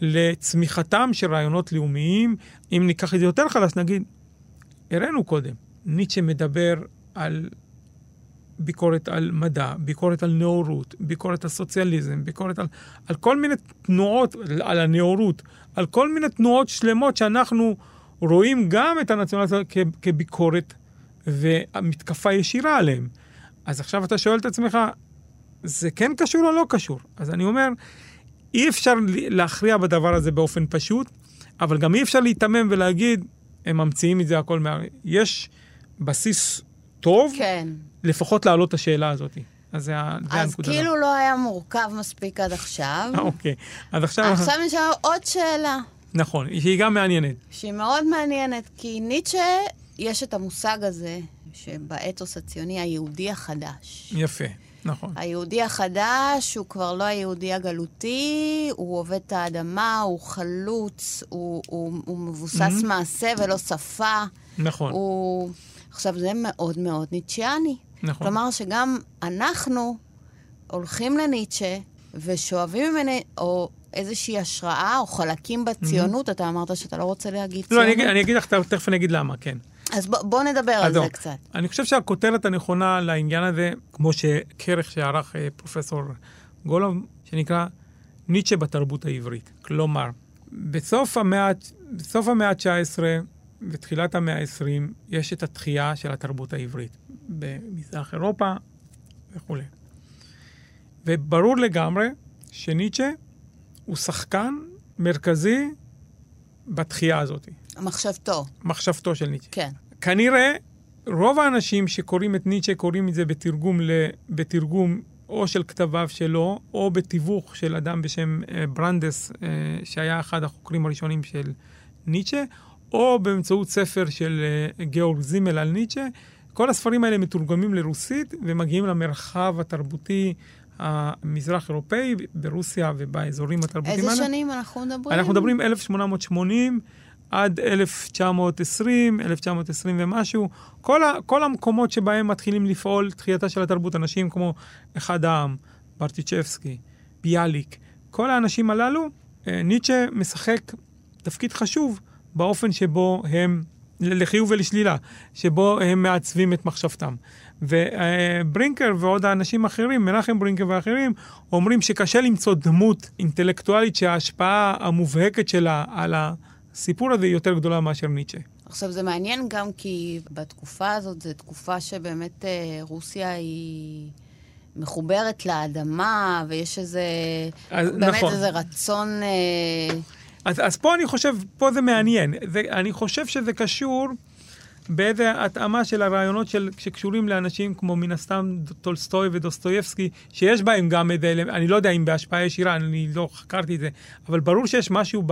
לצמיחתם של רעיונות לאומיים. אם ניקח את זה יותר חלש, נגיד, הראינו קודם, ניטשה מדבר על ביקורת על מדע, ביקורת על נאורות, ביקורת על סוציאליזם, ביקורת על, על כל מיני תנועות, על הנאורות, על כל מיני תנועות שלמות שאנחנו רואים גם את הנציונליזם כביקורת ומתקפה ישירה עליהם. אז עכשיו אתה שואל את עצמך, זה כן קשור או לא קשור? אז אני אומר, אי אפשר להכריע בדבר הזה באופן פשוט, אבל גם אי אפשר להיתמם ולהגיד, הם ממציאים את זה הכל מה... יש בסיס טוב, כן. לפחות להעלות את השאלה הזאת. אז זה, זה אז כאילו לא היה מורכב מספיק עד עכשיו. אוקיי. אז עכשיו... עכשיו נשאר עוד שאלה. נכון, שהיא גם מעניינת. שהיא מאוד מעניינת, כי ניטשה, יש את המושג הזה, שבאתוס הציוני, היהודי החדש. יפה. נכון. היהודי החדש הוא כבר לא היהודי הגלותי, הוא עובד את האדמה, הוא חלוץ, הוא, הוא, הוא מבוסס mm-hmm. מעשה ולא שפה. נכון. הוא... עכשיו, זה מאוד מאוד ניטשיאני. נכון. כלומר, שגם אנחנו הולכים לניטשה ושואבים ממני, או איזושהי השראה, או חלקים בציונות, mm-hmm. אתה אמרת שאתה לא רוצה להגיד לא, ציונות. לא, אני אני אגיד לך, תכף אני אגיד למה, כן. אז בוא, בוא נדבר על זה קצת. אני חושב שהכותרת הנכונה לעניין הזה, כמו שכרך שערך אה, פרופסור גולוב, שנקרא ניטשה בתרבות העברית. כלומר, בסוף המאה, בסוף המאה ה-19 ותחילת המאה ה-20 יש את התחייה של התרבות העברית במזרח אירופה וכולי. וברור לגמרי שניטשה הוא שחקן מרכזי בתחייה הזאת. מחשבתו. מחשבתו של ניטשה. כן. כנראה, רוב האנשים שקוראים את ניטשה קוראים את זה בתרגום, ל... בתרגום או של כתביו שלו, או בתיווך של אדם בשם אה, ברנדס, אה, שהיה אחד החוקרים הראשונים של ניטשה, או באמצעות ספר של אה, גיאורג זימל על ניטשה. כל הספרים האלה מתורגמים לרוסית ומגיעים למרחב התרבותי המזרח אירופאי, ברוסיה ובאזורים התרבותיים האלה. איזה שנים אנחנו מדברים? אנחנו מדברים 1880 עד 1920, 1920 ומשהו. כל, ה, כל המקומות שבהם מתחילים לפעול תחייתה של התרבות, אנשים כמו אחד העם, ברטיצ'בסקי, ביאליק, כל האנשים הללו, אה, ניטשה משחק תפקיד חשוב באופן שבו הם, לחיוב ולשלילה, שבו הם מעצבים את מחשבתם. וברינקר ועוד האנשים אחרים, מנחם ברינקר ואחרים, אומרים שקשה למצוא דמות אינטלקטואלית שההשפעה המובהקת שלה על הסיפור הזה היא יותר גדולה מאשר ניטשה. עכשיו, זה מעניין גם כי בתקופה הזאת, זו תקופה שבאמת אה, רוסיה היא... מחוברת לאדמה, ויש איזה... אז, באמת נכון. איזה רצון... אה, אז, אז פה אני חושב, פה זה מעניין. זה, אני חושב שזה קשור באיזה התאמה של הרעיונות של, שקשורים לאנשים כמו מן הסתם טולסטוי ודוסטויבסקי, שיש בהם גם איזה, אני לא יודע אם בהשפעה ישירה, אני לא חקרתי את זה, אבל ברור שיש משהו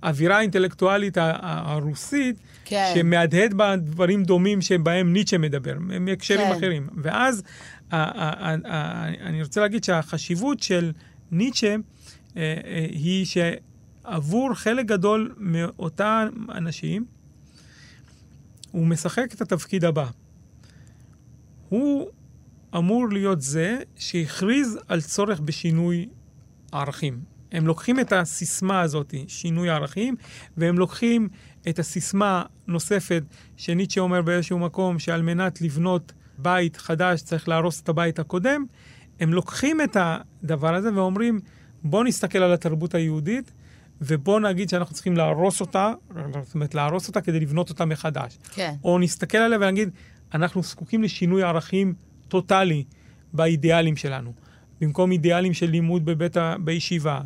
באווירה האינטלקטואלית הרוסית, כן. שמהדהד בה דברים דומים שבהם ניטשה מדבר, מהקשרים כן. אחרים. ואז אני רוצה להגיד שהחשיבות של ניטשה אה, אה, היא ש... עבור חלק גדול מאותם אנשים, הוא משחק את התפקיד הבא. הוא אמור להיות זה שהכריז על צורך בשינוי ערכים. הם לוקחים את הסיסמה הזאת, שינוי ערכים, והם לוקחים את הסיסמה נוספת שניטשה אומר באיזשהו מקום, שעל מנת לבנות בית חדש צריך להרוס את הבית הקודם. הם לוקחים את הדבר הזה ואומרים, בואו נסתכל על התרבות היהודית ובוא נגיד שאנחנו צריכים להרוס אותה, זאת אומרת, להרוס אותה כדי לבנות אותה מחדש. כן. או נסתכל עליה ונגיד, אנחנו זקוקים לשינוי ערכים טוטאלי באידיאלים שלנו. במקום אידיאלים של לימוד בבית ה... בישיבה,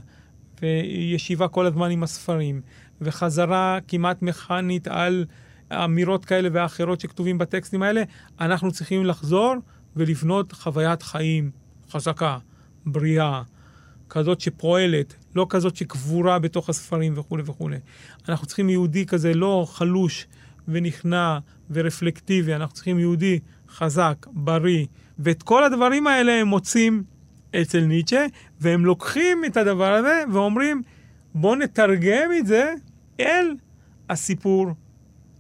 וישיבה כל הזמן עם הספרים, וחזרה כמעט מכנית על אמירות כאלה ואחרות שכתובים בטקסטים האלה, אנחנו צריכים לחזור ולבנות חוויית חיים חזקה, בריאה, כזאת שפועלת, לא כזאת שקבורה בתוך הספרים וכולי וכולי. אנחנו צריכים יהודי כזה לא חלוש ונכנע ורפלקטיבי, אנחנו צריכים יהודי חזק, בריא, ואת כל הדברים האלה הם מוצאים אצל ניטשה, והם לוקחים את הדבר הזה ואומרים, בואו נתרגם את זה אל הסיפור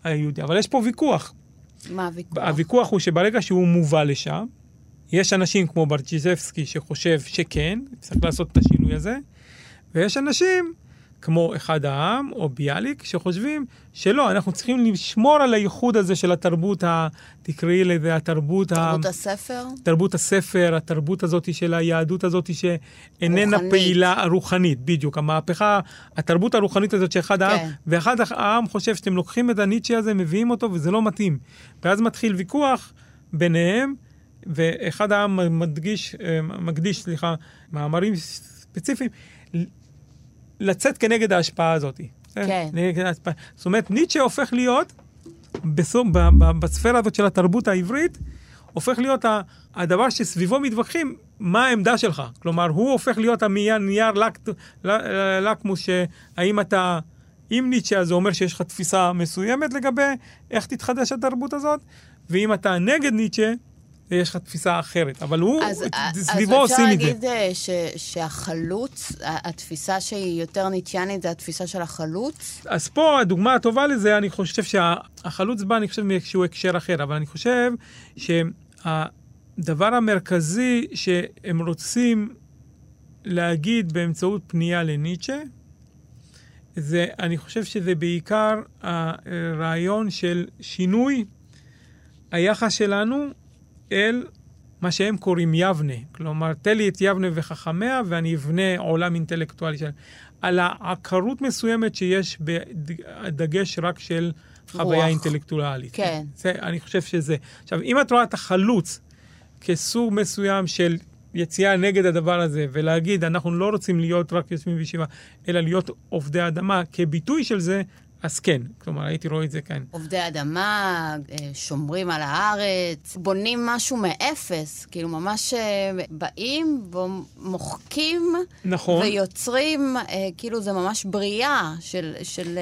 היהודי. אבל יש פה ויכוח. מה הוויכוח? הוויכוח הוא שברגע שהוא מובא לשם, יש אנשים כמו ברצ'יזבסקי שחושב שכן, צריך לעשות את השינוי הזה, ויש אנשים כמו אחד העם או ביאליק, שחושבים שלא, אנחנו צריכים לשמור על הייחוד הזה של התרבות, ה... תקראי לזה התרבות... תרבות ה... הספר? תרבות הספר, התרבות הזאת של היהדות הזאת שאיננה רוחנית. פעילה, רוחנית, בדיוק. המהפכה, התרבות הרוחנית הזאת שאחד העם, כן. ואחד העם חושב שאתם לוקחים את הניטשה הזה, מביאים אותו, וזה לא מתאים. ואז מתחיל ויכוח ביניהם, ואחד העם מדגיש, אה, מקדיש, סליחה, מאמרים ספציפיים, לצאת כנגד ההשפעה הזאת. כן. נגד ההשפעה. זאת אומרת, ניטשה הופך להיות, בסוף, ב, ב, בספירה הזאת של התרבות העברית, הופך להיות הדבר שסביבו מתווכחים, מה העמדה שלך. כלומר, הוא הופך להיות הנייר נייר לק, לקמוס, שהאם אתה... עם ניטשה זה אומר שיש לך תפיסה מסוימת לגבי איך תתחדש התרבות הזאת, ואם אתה נגד ניטשה, יש לך תפיסה אחרת. אבל הוא, אז, סביבו אז עושים את זה. אפשר להגיד אה, ש, שהחלוץ, התפיסה שהיא יותר ניטיאנית זה התפיסה של החלוץ? אז פה הדוגמה הטובה לזה, אני חושב שהחלוץ בא, אני חושב, מאיזשהו הקשר אחר, אבל אני חושב שהדבר המרכזי שהם רוצים להגיד באמצעות פנייה לניטשה, זה, אני חושב שזה בעיקר הרעיון של שינוי היחס שלנו אל מה שהם קוראים יבנה. כלומר, תן לי את יבנה וחכמיה ואני אבנה עולם אינטלקטואלי שלהם. על העקרות מסוימת שיש בדגש רק של חוויה רוח. אינטלקטואלית. כן. זה, אני חושב שזה... עכשיו, אם את רואה את החלוץ כסוג מסוים של יציאה נגד הדבר הזה, ולהגיד, אנחנו לא רוצים להיות רק יושבים בישיבה, אלא להיות עובדי אדמה, כביטוי של זה, אז כן. כלומר, הייתי רואה את זה כאן. עובדי אדמה, אה, שומרים על הארץ, בונים משהו מאפס, כאילו ממש אה, באים ומוחקים נכון. ויוצרים, אה, כאילו זה ממש בריאה של, של,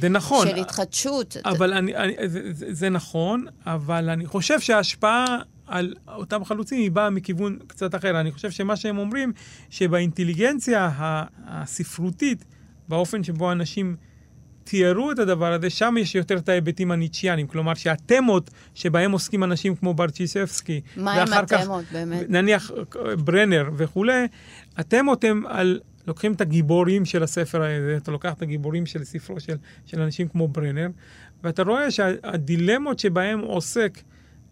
זה נכון. של התחדשות. אבל אני, אני, זה, זה, זה נכון, אבל אני חושב שההשפעה על אותם חלוצים היא באה מכיוון קצת אחר. אני חושב שמה שהם אומרים, שבאינטליגנציה הספרותית, באופן שבו אנשים תיארו את הדבר הזה, שם יש יותר את ההיבטים הניטשיאנים. כלומר, שהתמות שבהם עוסקים אנשים כמו ברצ'יסבסקי, מה הם התמות, באמת? נניח ברנר וכולי, התמות הם על... לוקחים את הגיבורים של הספר הזה, אתה לוקח את הגיבורים של ספרו של, של אנשים כמו ברנר, ואתה רואה שהדילמות שבהם עוסק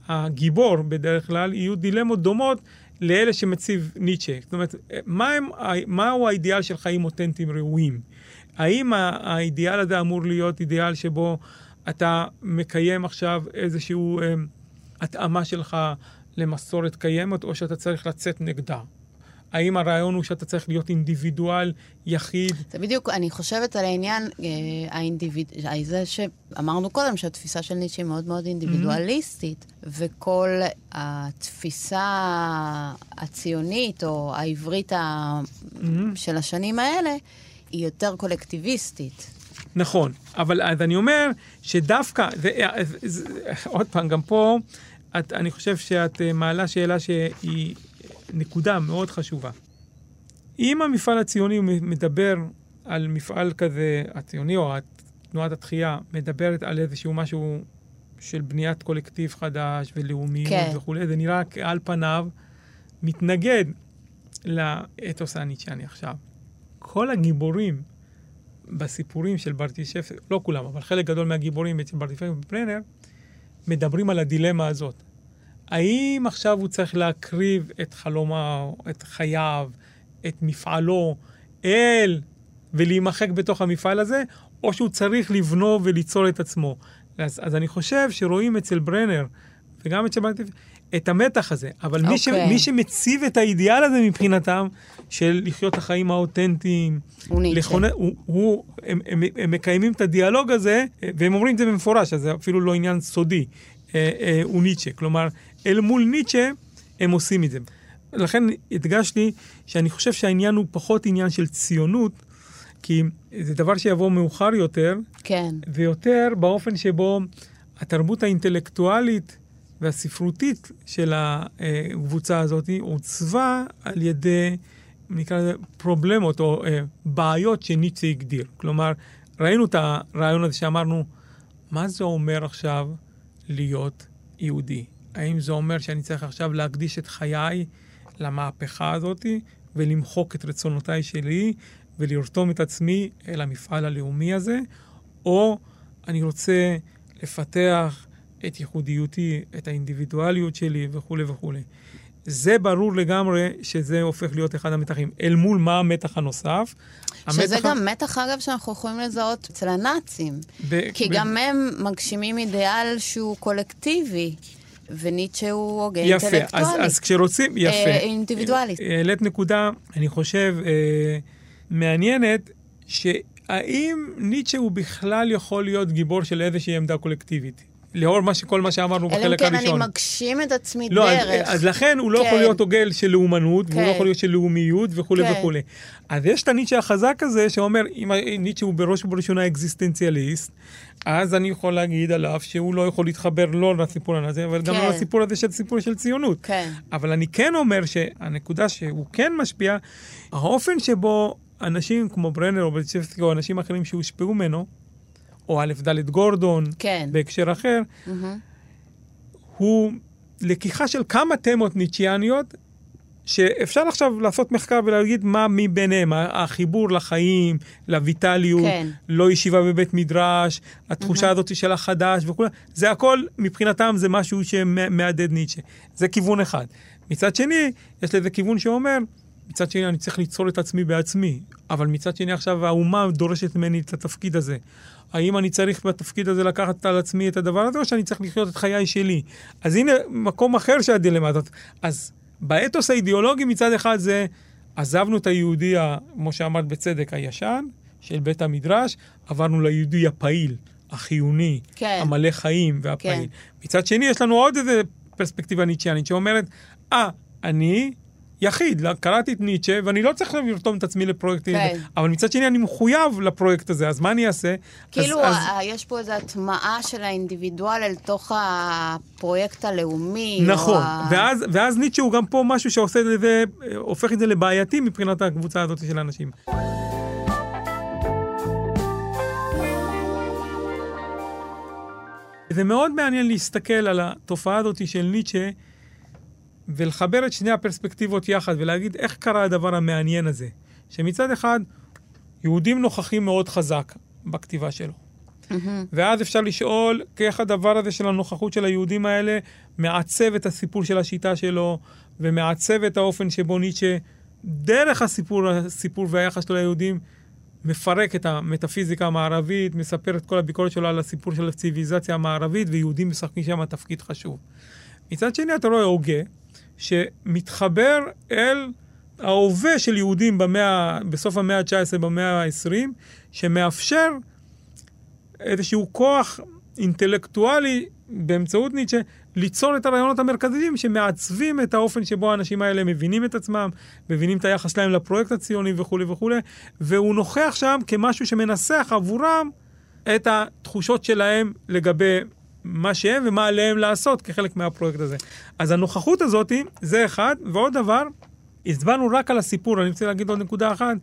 הגיבור בדרך כלל, יהיו דילמות דומות לאלה שמציב ניטשה. זאת אומרת, מה הם, מהו האידיאל של חיים אותנטיים ראויים? האם האידיאל הזה אמור להיות אידיאל שבו אתה מקיים עכשיו איזושהי אה, התאמה שלך למסורת קיימת, או שאתה צריך לצאת נגדה? האם הרעיון הוא שאתה צריך להיות אינדיבידואל, יחיד? זה בדיוק, אני חושבת על העניין, אה, האינדיביד... זה שאמרנו קודם, שהתפיסה של ניטשה היא מאוד מאוד אינדיבידואליסטית, mm-hmm. וכל התפיסה הציונית, או העברית ה... mm-hmm. של השנים האלה, היא יותר קולקטיביסטית. נכון, אבל אז אני אומר שדווקא, זה, זה, זה, עוד פעם, גם פה, את, אני חושב שאת מעלה שאלה שהיא נקודה מאוד חשובה. אם המפעל הציוני מדבר על מפעל כזה, הציוני או תנועת התחייה, מדברת על איזשהו משהו של בניית קולקטיב חדש ולאומיות כן. וכולי, זה נראה על פניו מתנגד לאתוס הניטשני עכשיו. כל הגיבורים בסיפורים של ברטישף, לא כולם, אבל חלק גדול מהגיבורים אצל ברטישף וברנר, מדברים על הדילמה הזאת. האם עכשיו הוא צריך להקריב את חלומו, את חייו, את מפעלו, אל ולהימחק בתוך המפעל הזה, או שהוא צריך לבנו וליצור את עצמו. אז, אז אני חושב שרואים אצל ברנר, וגם אצל ברטישף, את המתח הזה. אבל okay. מי, ש, אוקיי. מי שמציב את האידיאל הזה מבחינתם, של לחיות את החיים האותנטיים, הוא ניטשה. הוא, הוא, הם, הם, הם מקיימים את הדיאלוג הזה, והם אומרים את זה במפורש, אז זה אפילו לא עניין סודי, אה, אה, הוא ניטשה. כלומר, אל מול ניטשה הם עושים את זה. לכן הדגשתי שאני חושב שהעניין הוא פחות עניין של ציונות, כי זה דבר שיבוא מאוחר יותר, כן. ויותר באופן שבו התרבות האינטלקטואלית והספרותית של הקבוצה הזאת עוצבה על ידי, נקרא לזה, פרובלמות או אה, בעיות שניטשה הגדיר. כלומר, ראינו את הרעיון הזה שאמרנו, מה זה אומר עכשיו להיות יהודי? האם זה אומר שאני צריך עכשיו להקדיש את חיי למהפכה הזאת ולמחוק את רצונותיי שלי ולרתום את עצמי אל המפעל הלאומי הזה, או אני רוצה לפתח את ייחודיותי, את האינדיבידואליות שלי וכולי וכולי. זה ברור לגמרי שזה הופך להיות אחד המתחים. אל מול מה המתח הנוסף? שזה המתח... גם מתח, אגב, שאנחנו יכולים לזהות אצל הנאצים. ב... כי ב... גם הם מגשימים אידיאל שהוא קולקטיבי. וניטשה הוא הוגה אינטלקטואלי. יפה, אז, אז כשרוצים, יפה. אה, אינדיבידואלית. העלית נקודה, אני חושב, אה, מעניינת, שהאם ניטשה הוא בכלל יכול להיות גיבור של איזושהי עמדה קולקטיבית? לאור מה שכל מה שאמרנו בחלק הראשון. אלא אם כן אני מגשים את עצמי לא, דרך. אז, אז לכן הוא לא כן. יכול להיות הוגל של לאומנות, כן. והוא לא כן. יכול להיות של לאומיות וכולי כן. וכולי. אז יש את הניטשה החזק הזה שאומר, אם ניטשה הוא בראש ובראשונה אקזיסטנציאליסט, אז אני יכול להגיד עליו שהוא לא יכול להתחבר לא לסיפור הזה, אבל כן. גם לא לסיפור הזה של סיפור של ציונות. כן. אבל אני כן אומר שהנקודה שהוא כן משפיע, האופן שבו אנשים כמו ברנר או בלצ'בסקי או אנשים אחרים שהושפעו ממנו, או א' ד' גורדון, כן. בהקשר אחר, mm-hmm. הוא לקיחה של כמה תמות ניטשיאניות, שאפשר עכשיו לעשות מחקר ולהגיד מה מביניהם, החיבור לחיים, לויטליות, כן. לא ישיבה בבית מדרש, התחושה mm-hmm. הזאת של החדש וכו', זה הכל, מבחינתם זה משהו שמהדהד ניטשה. זה כיוון אחד. מצד שני, יש לזה כיוון שאומר, מצד שני אני צריך ליצור את עצמי בעצמי, אבל מצד שני עכשיו האומה דורשת ממני את התפקיד הזה. האם אני צריך בתפקיד הזה לקחת על עצמי את הדבר הזה, או שאני צריך לחיות את חיי שלי? אז הנה מקום אחר של הדילמה הזאת. אז באתוס האידיאולוגי מצד אחד זה, עזבנו את היהודי, כמו שאמרת בצדק, הישן, של בית המדרש, עברנו ליהודי הפעיל, החיוני, כן. המלא חיים והפעיל. כן. מצד שני, יש לנו עוד איזה פרספקטיבה ניטשיאנית שאומרת, אה, ah, אני יחיד, קראתי את ניטשה, ואני לא צריך לרתום את עצמי לפרויקטים, כן. אבל מצד שני אני מחויב לפרויקט הזה, אז מה אני אעשה? כאילו, אז, אז... יש פה איזו הטמעה של האינדיבידואל אל תוך הפרויקט הלאומי. נכון, ה... ואז, ואז ניטשה הוא גם פה משהו שעושה את זה, הופך את זה לבעייתי מבחינת הקבוצה הזאת של האנשים. זה מאוד מעניין להסתכל על התופעה הזאת של ניטשה, ולחבר את שני הפרספקטיבות יחד ולהגיד איך קרה הדבר המעניין הזה. שמצד אחד, יהודים נוכחים מאוד חזק בכתיבה שלו. Mm-hmm. ואז אפשר לשאול איך הדבר הזה של הנוכחות של היהודים האלה מעצב את הסיפור של השיטה שלו, ומעצב את האופן שבו ניטשה, דרך הסיפור, הסיפור והיחס שלו ליהודים, מפרק את המטאפיזיקה המערבית, מספר את כל הביקורת שלו על הסיפור של הציוויזציה המערבית, ויהודים משחקים שם תפקיד חשוב. מצד שני, אתה רואה הוגה, שמתחבר אל ההווה של יהודים במאה, בסוף המאה ה-19, במאה ה-20, שמאפשר איזשהו כוח אינטלקטואלי באמצעות ניטשה, ליצור את הרעיונות המרכזיים שמעצבים את האופן שבו האנשים האלה מבינים את עצמם, מבינים את היחס שלהם לפרויקט הציוני וכולי וכולי, והוא נוכח שם כמשהו שמנסח עבורם את התחושות שלהם לגבי מה שהם ומה עליהם לעשות כחלק מהפרויקט הזה. אז הנוכחות הזאת, זה אחד, ועוד דבר, הצבענו רק על הסיפור, אני רוצה להגיד עוד נקודה אחת,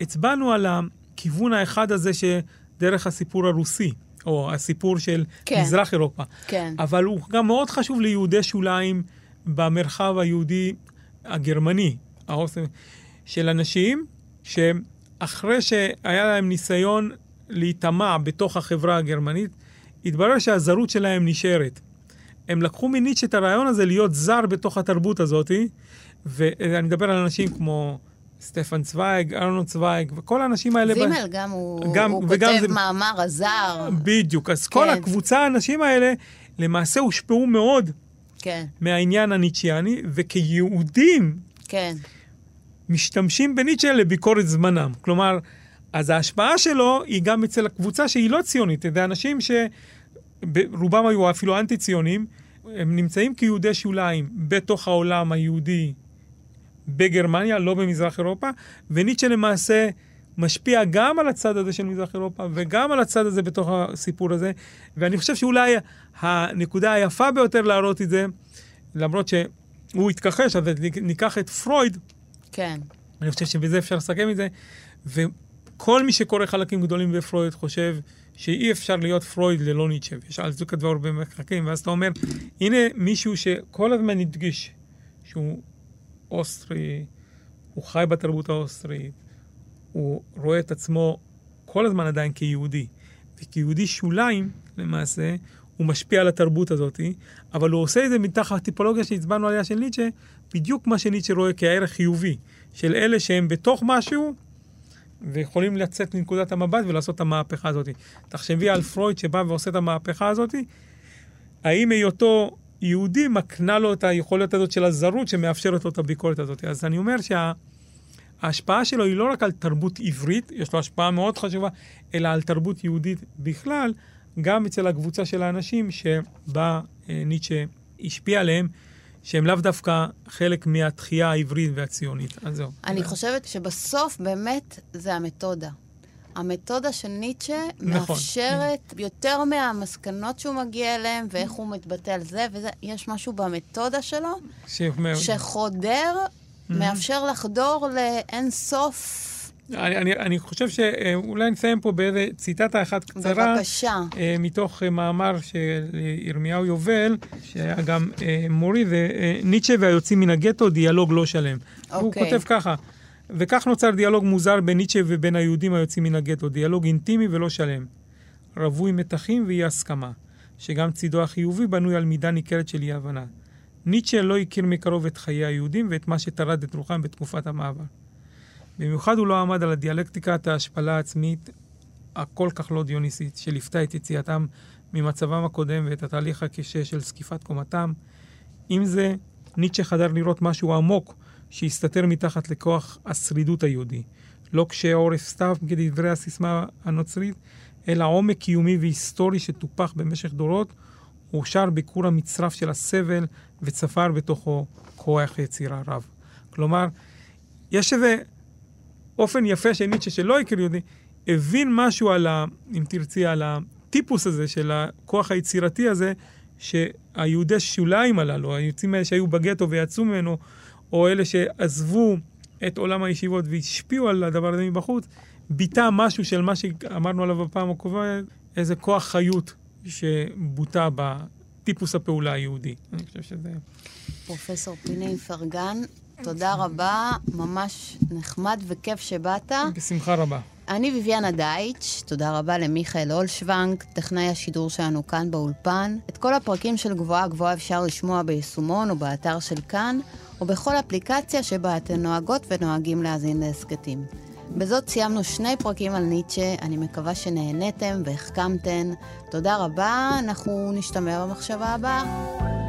הצבענו על הכיוון האחד הזה שדרך הסיפור הרוסי, או הסיפור של כן. מזרח אירופה. כן. אבל הוא גם מאוד חשוב ליהודי שוליים במרחב היהודי הגרמני, האוסם, של אנשים שאחרי שהיה להם ניסיון להיטמע בתוך החברה הגרמנית, התברר שהזרות שלהם נשארת. הם לקחו מניטשה את הרעיון הזה להיות זר בתוך התרבות הזאת, ואני מדבר על אנשים כמו סטפן צוויג, ארנון צוויג, וכל האנשים האלה... זימל, ב... גם הוא, גם, הוא כותב זה... מאמר הזר. בדיוק, אז כן. כל הקבוצה, האנשים האלה, למעשה הושפעו מאוד כן. מהעניין הניטשיאני, וכיהודים, כן. משתמשים בניטשה לביקורת זמנם. כלומר, אז ההשפעה שלו היא גם אצל הקבוצה שהיא לא ציונית, זה אנשים שרובם היו אפילו אנטי-ציונים, הם נמצאים כיהודי שוליים בתוך העולם היהודי בגרמניה, לא במזרח אירופה, וניטשה למעשה משפיע גם על הצד הזה של מזרח אירופה וגם על הצד הזה בתוך הסיפור הזה, ואני חושב שאולי הנקודה היפה ביותר להראות את זה, למרות שהוא התכחש, אז ניקח את פרויד. כן. אני חושב שבזה אפשר לסכם את זה. כל מי שקורא חלקים גדולים בפרויד חושב שאי אפשר להיות פרויד ללא ניטשה, יש על זה כתבו הרבה מחקרים, ואז אתה אומר, הנה מישהו שכל הזמן הדגיש שהוא אוסטרי, הוא חי בתרבות האוסטרית, הוא רואה את עצמו כל הזמן עדיין כיהודי. וכיהודי שוליים, למעשה, הוא משפיע על התרבות הזאת, אבל הוא עושה את זה מתחת הטיפולוגיה שהצבענו עליה של ניטשה, בדיוק מה שניטשה רואה כערך חיובי, של אלה שהם בתוך משהו, ויכולים לצאת מנקודת המבט ולעשות את המהפכה הזאת. תחשבי על פרויד שבא ועושה את המהפכה הזאת, האם היותו יהודי מקנה לו את היכולת הזאת של הזרות שמאפשרת לו את הביקורת הזאת. אז אני אומר שההשפעה שלו היא לא רק על תרבות עברית, יש לו השפעה מאוד חשובה, אלא על תרבות יהודית בכלל, גם אצל הקבוצה של האנשים שבה אה, ניטשה השפיע עליהם. שהם לאו דווקא חלק מהתחייה העברית והציונית. אז זהו. אני חושבת שבסוף באמת זה המתודה. המתודה של ניטשה נכון. מאפשרת יותר מהמסקנות שהוא מגיע אליהן ואיך הוא מתבטא על זה, ויש משהו במתודה שלו. שחודר. מאפשר לחדור לאין סוף אני, אני, אני חושב שאולי נסיים פה באיזה ציטטה אחת קצרה. בבקשה. אה, מתוך אה, מאמר של ירמיהו יובל, שהיה גם אה, מורי, זה ניטשה והיוצאים מן הגטו, דיאלוג לא שלם. אוקיי. הוא כותב ככה, וכך נוצר דיאלוג מוזר בין ניטשה ובין היהודים היוצאים מן הגטו, דיאלוג אינטימי ולא שלם. רווי מתחים ואי הסכמה, שגם צידו החיובי בנוי על מידה ניכרת של אי הבנה. ניטשה לא הכיר מקרוב את חיי היהודים ואת מה שטרד את רוחם בתקופת המעבר. במיוחד הוא לא עמד על הדיאלקטיקת ההשפלה העצמית הכל כך לא דיוניסית, שליוותה את יציאתם ממצבם הקודם ואת התהליך הקשה של זקיפת קומתם. עם זה, ניטשה חדר לראות משהו עמוק שהסתתר מתחת לכוח השרידות היהודי. לא קשה עורף סתיו כדברי הסיסמה הנוצרית, אלא עומק קיומי והיסטורי שטופח במשך דורות, הושר בכור המצרף של הסבל וצפר בתוכו כוח יצירה רב. כלומר, יש איזה אופן יפה של ניטשה שלא הכיר יהודי, הבין משהו על ה... אם תרצי, על הטיפוס הזה של הכוח היצירתי הזה, שהיהודי שוליים הללו, היוצאים האלה שהיו בגטו ויצאו ממנו, או אלה שעזבו את עולם הישיבות והשפיעו על הדבר הזה מבחוץ, ביטא משהו של מה שאמרנו עליו בפעם הקרובה, איזה כוח חיות שבוטא בטיפוס הפעולה היהודי. אני חושב שזה... פרופסור פיני פרגן, תודה רבה, ממש נחמד וכיף שבאת. בשמחה רבה. אני ביביאנה דייטש, תודה רבה למיכאל אולשוונג, טכנאי השידור שלנו כאן באולפן. את כל הפרקים של גבוהה גבוהה אפשר לשמוע ביישומון או באתר של כאן, או בכל אפליקציה שבה אתן נוהגות ונוהגים להאזין להסכתים. בזאת סיימנו שני פרקים על ניטשה, אני מקווה שנהניתם והחכמתן. תודה רבה, אנחנו נשתמע במחשבה הבאה.